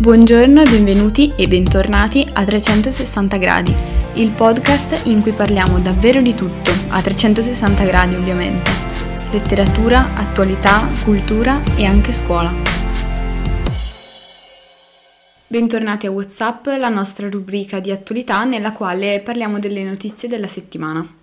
Buongiorno e benvenuti e bentornati a 360 gradi, il podcast in cui parliamo davvero di tutto, a 360 gradi ovviamente. Letteratura, attualità, cultura e anche scuola. Bentornati a WhatsApp, la nostra rubrica di attualità nella quale parliamo delle notizie della settimana.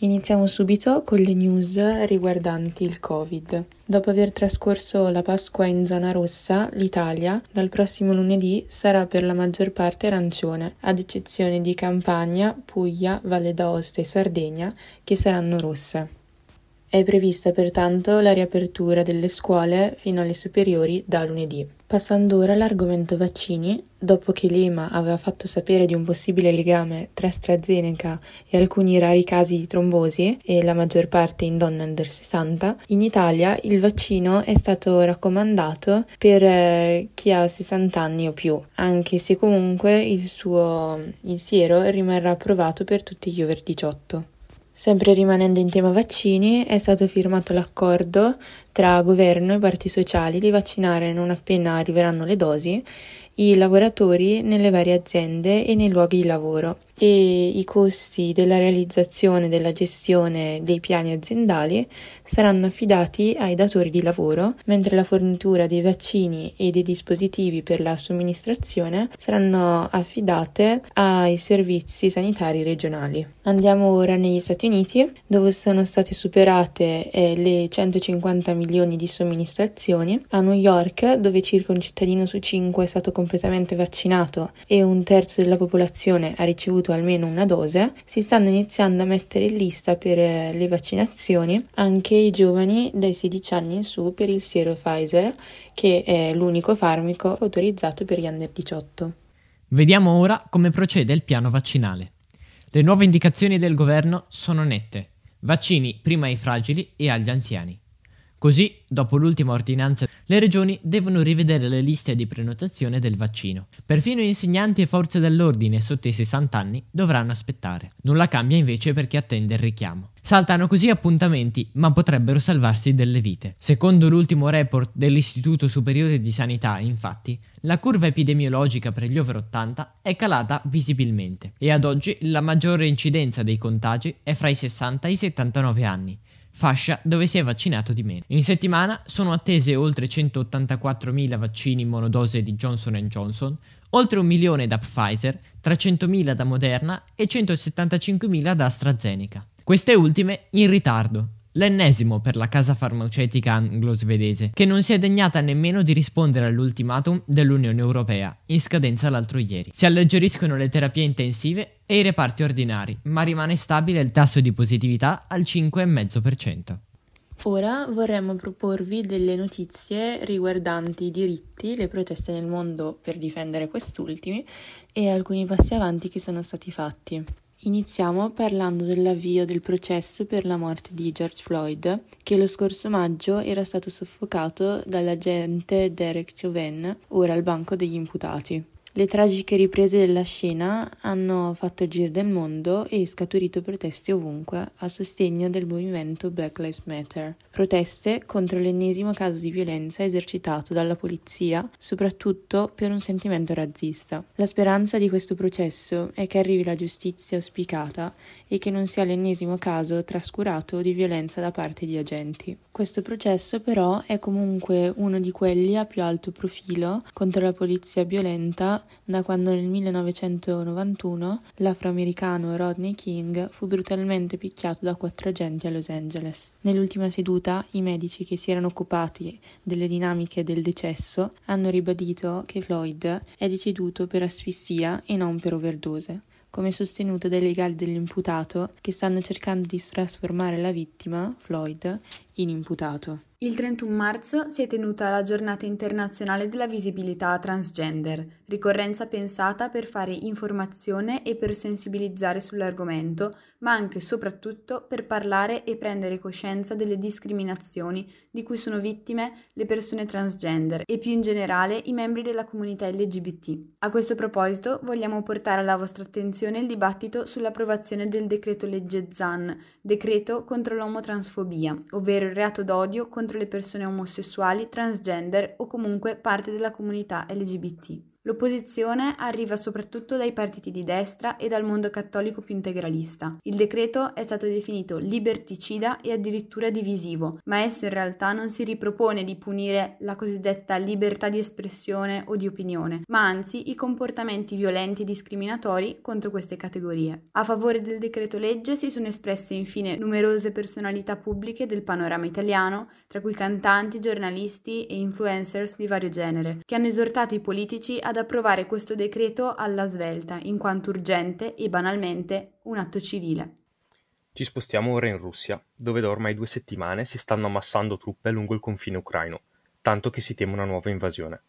Iniziamo subito con le news riguardanti il Covid. Dopo aver trascorso la Pasqua in zona rossa, l'Italia dal prossimo lunedì sarà per la maggior parte arancione, ad eccezione di Campania, Puglia, Valle d'Aosta e Sardegna, che saranno rosse. È prevista pertanto la riapertura delle scuole fino alle superiori da lunedì. Passando ora all'argomento vaccini, dopo che l'EMA aveva fatto sapere di un possibile legame tra AstraZeneca e alcuni rari casi di trombosi, e la maggior parte in donne under 60, in Italia il vaccino è stato raccomandato per eh, chi ha 60 anni o più, anche se comunque il suo il siero rimarrà approvato per tutti gli over 18. Sempre rimanendo in tema vaccini, è stato firmato l'accordo tra governo e parti sociali di vaccinare non appena arriveranno le dosi i lavoratori nelle varie aziende e nei luoghi di lavoro e i costi della realizzazione e della gestione dei piani aziendali saranno affidati ai datori di lavoro, mentre la fornitura dei vaccini e dei dispositivi per la somministrazione saranno affidate ai servizi sanitari regionali. Andiamo ora negli Stati Uniti, dove sono state superate eh, le 150 milioni di somministrazioni, a New York, dove circa un cittadino su cinque è stato completamente vaccinato e un terzo della popolazione ha ricevuto ricevuto almeno una dose, si stanno iniziando a mettere in lista per eh, le vaccinazioni anche i giovani dai 16 anni in su per il siero Pfizer, che è l'unico farmaco autorizzato per gli under 18. Vediamo ora come procede il piano vaccinale. Le nuove indicazioni del governo sono nette. Vaccini prima ai fragili e agli anziani. Così, dopo l'ultima ordinanza, le regioni devono rivedere le liste di prenotazione del vaccino. Perfino insegnanti e forze dell'ordine sotto i 60 anni dovranno aspettare. Nulla cambia invece per chi attende il richiamo. Saltano così appuntamenti, ma potrebbero salvarsi delle vite. Secondo l'ultimo report dell'Istituto Superiore di Sanità, infatti, la curva epidemiologica per gli over 80 è calata visibilmente e ad oggi la maggiore incidenza dei contagi è fra i 60 e i 79 anni, fascia dove si è vaccinato di meno. In settimana sono attese oltre 184.000 vaccini monodose di Johnson Johnson, oltre un milione da Pfizer, 300.000 da Moderna e 175.000 da AstraZeneca. Queste ultime in ritardo, l'ennesimo per la casa farmaceutica anglo-svedese, che non si è degnata nemmeno di rispondere all'ultimatum dell'Unione Europea, in scadenza l'altro ieri. Si alleggeriscono le terapie intensive e i reparti ordinari, ma rimane stabile il tasso di positività al 5,5%. Ora vorremmo proporvi delle notizie riguardanti i diritti, le proteste nel mondo per difendere quest'ultimi e alcuni passi avanti che sono stati fatti. Iniziamo parlando dell'avvio del processo per la morte di George Floyd, che lo scorso maggio era stato soffocato dall'agente Derek Chauvin, ora al banco degli imputati. Le tragiche riprese della scena hanno fatto il giro del mondo e scaturito proteste ovunque a sostegno del movimento Black Lives Matter. Proteste contro l'ennesimo caso di violenza esercitato dalla polizia, soprattutto per un sentimento razzista. La speranza di questo processo è che arrivi la giustizia auspicata e che non sia l'ennesimo caso trascurato di violenza da parte di agenti. Questo processo però è comunque uno di quelli a più alto profilo contro la polizia violenta da quando nel 1991 l'afroamericano Rodney King fu brutalmente picchiato da quattro agenti a Los Angeles. Nell'ultima seduta i medici che si erano occupati delle dinamiche del decesso hanno ribadito che Floyd è deceduto per asfissia e non per overdose come sostenuto dai legali dell'imputato che stanno cercando di trasformare la vittima, Floyd, in imputato. Il 31 marzo si è tenuta la giornata internazionale della visibilità transgender, ricorrenza pensata per fare informazione e per sensibilizzare sull'argomento, ma anche e soprattutto per parlare e prendere coscienza delle discriminazioni di cui sono vittime le persone transgender e più in generale i membri della comunità LGBT. A questo proposito vogliamo portare alla vostra attenzione il dibattito sull'approvazione del decreto legge ZAN, decreto contro l'omotransfobia, ovvero il reato d'odio contro le persone omosessuali, transgender o comunque parte della comunità LGBT. L'opposizione arriva soprattutto dai partiti di destra e dal mondo cattolico più integralista. Il decreto è stato definito liberticida e addirittura divisivo, ma esso in realtà non si ripropone di punire la cosiddetta libertà di espressione o di opinione, ma anzi i comportamenti violenti e discriminatori contro queste categorie. A favore del decreto legge si sono espresse infine numerose personalità pubbliche del panorama italiano, tra cui cantanti, giornalisti e influencers di vario genere, che hanno esortato i politici a ad approvare questo decreto alla svelta, in quanto urgente e banalmente un atto civile. Ci spostiamo ora in Russia, dove da ormai due settimane si stanno ammassando truppe lungo il confine ucraino, tanto che si teme una nuova invasione.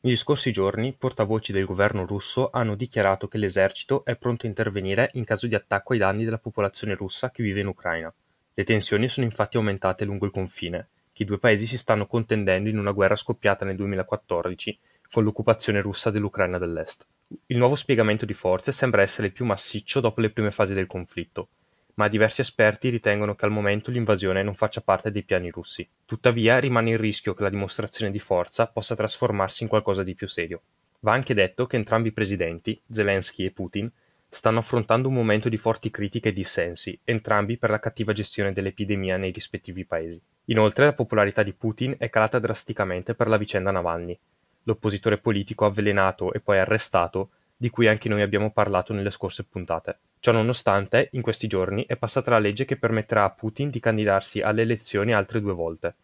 Negli scorsi giorni, portavoci del governo russo hanno dichiarato che l'esercito è pronto a intervenire in caso di attacco ai danni della popolazione russa che vive in Ucraina. Le tensioni sono infatti aumentate lungo il confine, che i due paesi si stanno contendendo in una guerra scoppiata nel 2014 con l'occupazione russa dell'Ucraina dell'Est. Il nuovo spiegamento di forze sembra essere il più massiccio dopo le prime fasi del conflitto, ma diversi esperti ritengono che al momento l'invasione non faccia parte dei piani russi. Tuttavia rimane il rischio che la dimostrazione di forza possa trasformarsi in qualcosa di più serio. Va anche detto che entrambi i presidenti, Zelensky e Putin, stanno affrontando un momento di forti critiche e dissensi, entrambi per la cattiva gestione dell'epidemia nei rispettivi paesi. Inoltre la popolarità di Putin è calata drasticamente per la vicenda Navalny, l'oppositore politico avvelenato e poi arrestato, di cui anche noi abbiamo parlato nelle scorse puntate. Ciononostante, in questi giorni è passata la legge che permetterà a Putin di candidarsi alle elezioni altre due volte,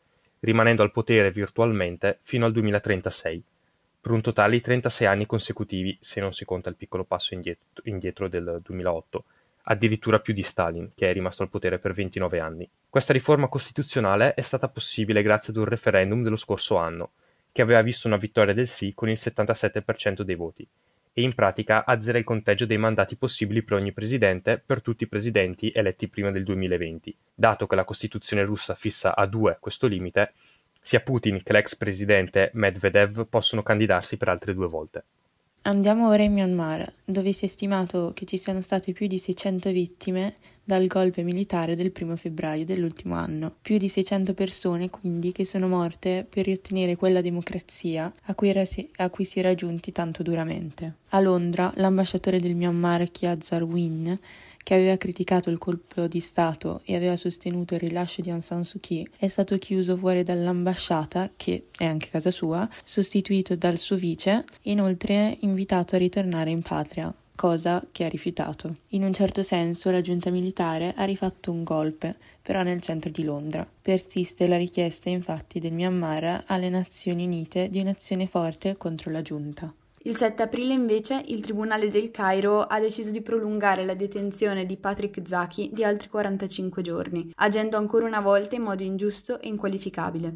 rimanendo al potere virtualmente fino al 2036, per un totale di 36 anni consecutivi, se non si conta il piccolo passo indietro, indietro del 2008, addirittura più di Stalin, che è rimasto al potere per 29 anni. Questa riforma costituzionale è stata possibile grazie ad un referendum dello scorso anno, che aveva visto una vittoria del sì con il 77% dei voti, e in pratica azzera il conteggio dei mandati possibili per ogni presidente per tutti i presidenti eletti prima del 2020. Dato che la Costituzione russa fissa a due questo limite, sia Putin che l'ex presidente Medvedev possono candidarsi per altre due volte. Andiamo ora in Myanmar, dove si è stimato che ci siano state più di 600 vittime dal golpe militare del 1 febbraio dell'ultimo anno. Più di 600 persone quindi che sono morte per riottenere quella democrazia a cui, si, a cui si era giunti tanto duramente. A Londra l'ambasciatore del Myanmar Kiazar Win che aveva criticato il colpo di Stato e aveva sostenuto il rilascio di Aung San Suu Kyi, è stato chiuso fuori dall'ambasciata, che è anche casa sua, sostituito dal suo vice, e inoltre invitato a ritornare in patria cosa che ha rifiutato. In un certo senso la giunta militare ha rifatto un golpe, però nel centro di Londra. Persiste la richiesta infatti del Myanmar alle Nazioni Unite di un'azione forte contro la giunta. Il 7 aprile invece il Tribunale del Cairo ha deciso di prolungare la detenzione di Patrick Zaki di altri 45 giorni, agendo ancora una volta in modo ingiusto e inqualificabile.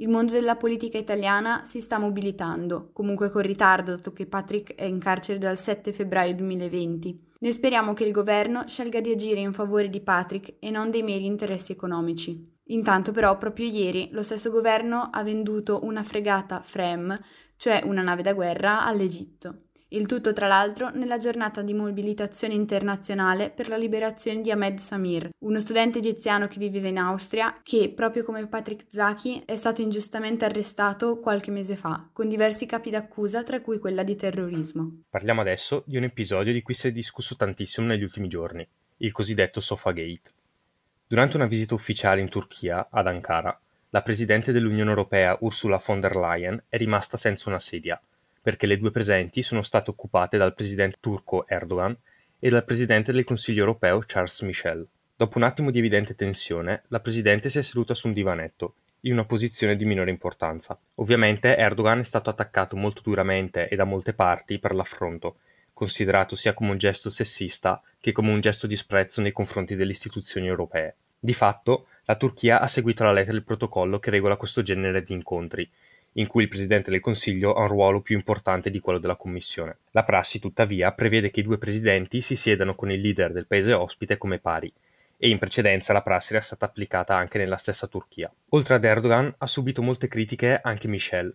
Il mondo della politica italiana si sta mobilitando, comunque con ritardo, dato che Patrick è in carcere dal 7 febbraio 2020. Noi speriamo che il governo scelga di agire in favore di Patrick e non dei meri interessi economici. Intanto però proprio ieri lo stesso governo ha venduto una fregata FREM cioè una nave da guerra, all'Egitto. Il tutto, tra l'altro, nella giornata di mobilitazione internazionale per la liberazione di Ahmed Samir, uno studente egiziano che viveva in Austria, che, proprio come Patrick Zaki, è stato ingiustamente arrestato qualche mese fa, con diversi capi d'accusa, tra cui quella di terrorismo. Parliamo adesso di un episodio di cui si è discusso tantissimo negli ultimi giorni, il cosiddetto Sofagate. Durante una visita ufficiale in Turchia, ad Ankara, la presidente dell'Unione Europea Ursula von der Leyen è rimasta senza una sedia, perché le due presenti sono state occupate dal presidente turco Erdogan e dal presidente del Consiglio europeo Charles Michel. Dopo un attimo di evidente tensione, la presidente si è seduta su un divanetto, in una posizione di minore importanza. Ovviamente Erdogan è stato attaccato molto duramente e da molte parti per l'affronto, considerato sia come un gesto sessista che come un gesto di sprezzo nei confronti delle istituzioni europee. Di fatto, la Turchia ha seguito alla lettera il protocollo che regola questo genere di incontri, in cui il Presidente del Consiglio ha un ruolo più importante di quello della Commissione. La prassi, tuttavia, prevede che i due presidenti si siedano con il leader del paese ospite come pari, e in precedenza la prassi era stata applicata anche nella stessa Turchia. Oltre ad Erdogan ha subito molte critiche anche Michel,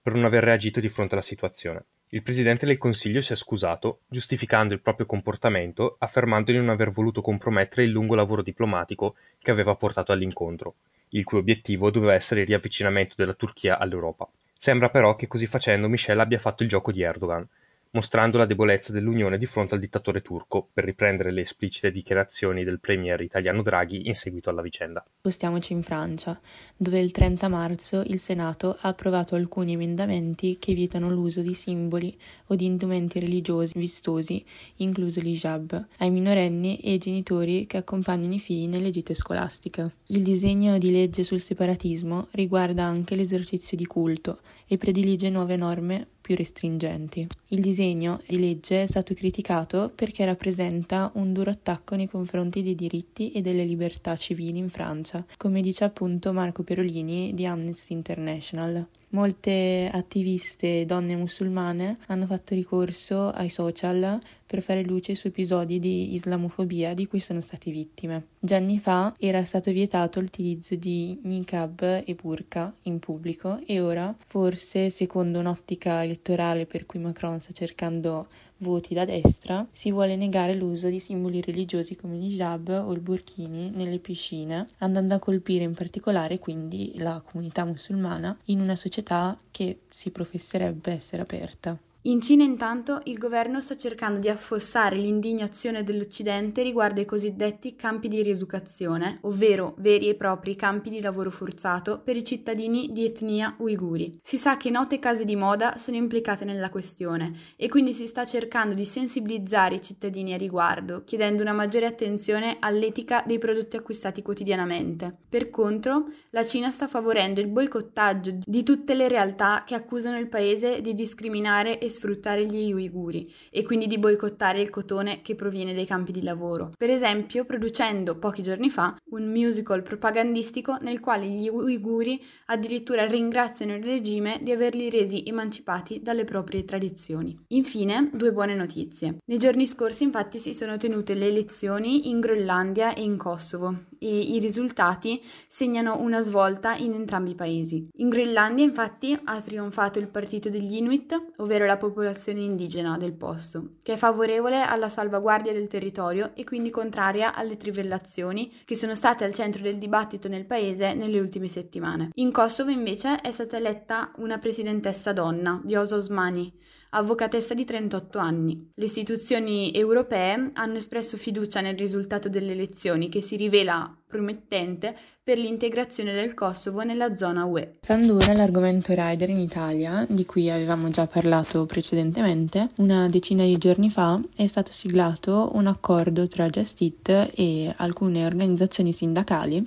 per non aver reagito di fronte alla situazione. Il presidente del Consiglio si è scusato, giustificando il proprio comportamento, affermando di non aver voluto compromettere il lungo lavoro diplomatico che aveva portato all'incontro, il cui obiettivo doveva essere il riavvicinamento della Turchia all'Europa. Sembra però che così facendo Michel abbia fatto il gioco di Erdogan, mostrando la debolezza dell'Unione di fronte al dittatore turco, per riprendere le esplicite dichiarazioni del premier italiano Draghi in seguito alla vicenda. Spostiamoci in Francia, dove il 30 marzo il Senato ha approvato alcuni emendamenti che vietano l'uso di simboli o di indumenti religiosi vistosi, incluso l'hijab, ai minorenni e ai genitori che accompagnano i figli nelle gite scolastiche. Il disegno di legge sul separatismo riguarda anche l'esercizio di culto e predilige nuove norme più restringenti. Il disegno di legge è stato criticato perché rappresenta un duro attacco nei confronti dei diritti e delle libertà civili in Francia, come dice appunto Marco Perolini di Amnesty International. Molte attiviste donne musulmane hanno fatto ricorso ai social per fare luce su episodi di islamofobia di cui sono state vittime. Già anni fa era stato vietato l'utilizzo di niqab e burqa in pubblico e ora, forse secondo un'ottica elettorale per cui Macron sta cercando voti da destra, si vuole negare l'uso di simboli religiosi come l'hijab o il burkini nelle piscine, andando a colpire in particolare quindi la comunità musulmana in una società che si professerebbe essere aperta. In Cina intanto il governo sta cercando di affossare l'indignazione dell'Occidente riguardo ai cosiddetti campi di rieducazione, ovvero veri e propri campi di lavoro forzato per i cittadini di etnia uiguri. Si sa che note case di moda sono implicate nella questione e quindi si sta cercando di sensibilizzare i cittadini a riguardo, chiedendo una maggiore attenzione all'etica dei prodotti acquistati quotidianamente. Per contro, la Cina sta favorendo il boicottaggio di tutte le realtà che accusano il paese di discriminare e sfruttare gli uiguri e quindi di boicottare il cotone che proviene dai campi di lavoro. Per esempio, producendo pochi giorni fa un musical propagandistico nel quale gli uiguri addirittura ringraziano il regime di averli resi emancipati dalle proprie tradizioni. Infine, due buone notizie. Nei giorni scorsi infatti si sono tenute le elezioni in Groenlandia e in Kosovo e i risultati segnano una svolta in entrambi i paesi. In Groenlandia infatti ha trionfato il partito degli Inuit, ovvero la popolazione indigena del posto, che è favorevole alla salvaguardia del territorio e quindi contraria alle trivellazioni che sono state al centro del dibattito nel paese nelle ultime settimane. In Kosovo invece è stata eletta una presidentessa donna, Vjosa Osmani, avvocatessa di 38 anni. Le istituzioni europee hanno espresso fiducia nel risultato delle elezioni che si rivela promettente per l'integrazione del Kosovo nella zona UE. Passando ora all'argomento rider in Italia, di cui avevamo già parlato precedentemente, una decina di giorni fa è stato siglato un accordo tra Just Eat e alcune organizzazioni sindacali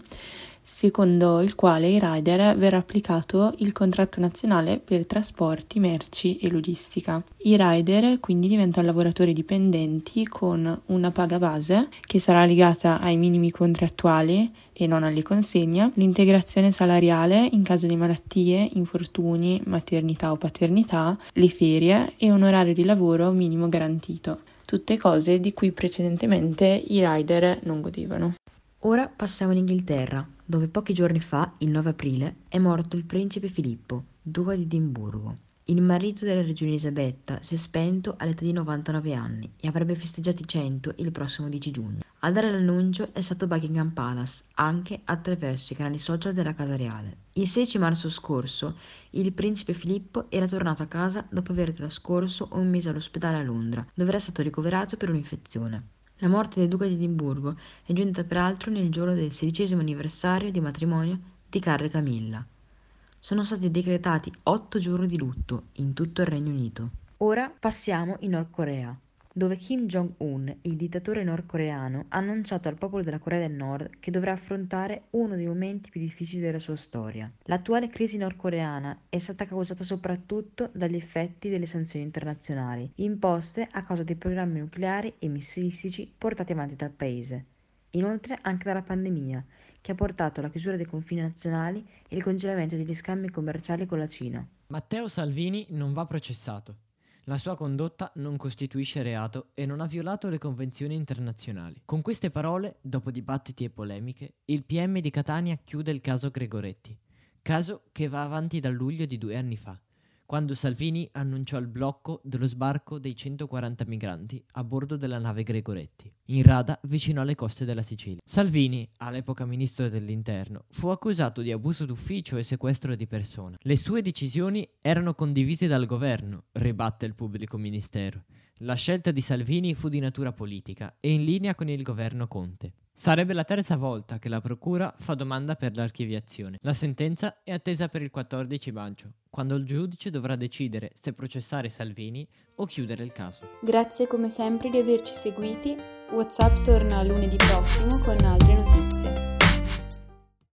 secondo il quale ai rider verrà applicato il contratto nazionale per trasporti, merci e logistica. I rider quindi diventano lavoratori dipendenti con una paga base che sarà legata ai minimi contrattuali e non alle consegne, l'integrazione salariale in caso di malattie, infortuni, maternità o paternità, le ferie e un orario di lavoro minimo garantito. Tutte cose di cui precedentemente i rider non godevano. Ora passiamo in Inghilterra, dove pochi giorni fa, il 9 aprile, è morto il principe Filippo, duca di Edimburgo. Il marito della regina Elisabetta si è spento all'età di 99 anni e avrebbe festeggiato i 100 il prossimo 10 giugno. A dare l'annuncio è stato Buckingham Palace, anche attraverso i canali social della Casa Reale. Il 16 marzo scorso, il principe Filippo era tornato a casa dopo aver trascorso un mese all'ospedale a Londra, dove era stato ricoverato per un'infezione. La morte del duca di Edimburgo è giunta peraltro nel giorno del sedicesimo anniversario di matrimonio di Carlo e Camilla. Sono stati decretati otto giorni di lutto in tutto il Regno Unito. Ora passiamo in Nord Corea dove Kim Jong-un, il dittatore nordcoreano, ha annunciato al popolo della Corea del Nord che dovrà affrontare uno dei momenti più difficili della sua storia. L'attuale crisi nordcoreana è stata causata soprattutto dagli effetti delle sanzioni internazionali imposte a causa dei programmi nucleari e missilistici portati avanti dal paese. Inoltre anche dalla pandemia, che ha portato alla chiusura dei confini nazionali e il congelamento degli scambi commerciali con la Cina. Matteo Salvini non va processato. La sua condotta non costituisce reato e non ha violato le convenzioni internazionali. Con queste parole, dopo dibattiti e polemiche, il PM di Catania chiude il caso Gregoretti, caso che va avanti dal luglio di due anni fa, quando Salvini annunciò il blocco dello sbarco dei 140 migranti a bordo della nave Gregoretti, in rada vicino alle coste della Sicilia. Salvini, all'epoca ministro dell'interno, fu accusato di abuso d'ufficio e sequestro di persona. Le sue decisioni erano condivise dal governo, ribatte il pubblico ministero. La scelta di Salvini fu di natura politica e in linea con il governo Conte. Sarebbe la terza volta che la Procura fa domanda per l'archiviazione. La sentenza è attesa per il 14 maggio, quando il giudice dovrà decidere se processare Salvini o chiudere il caso. Grazie come sempre di averci seguiti. WhatsApp torna lunedì prossimo con altre notizie.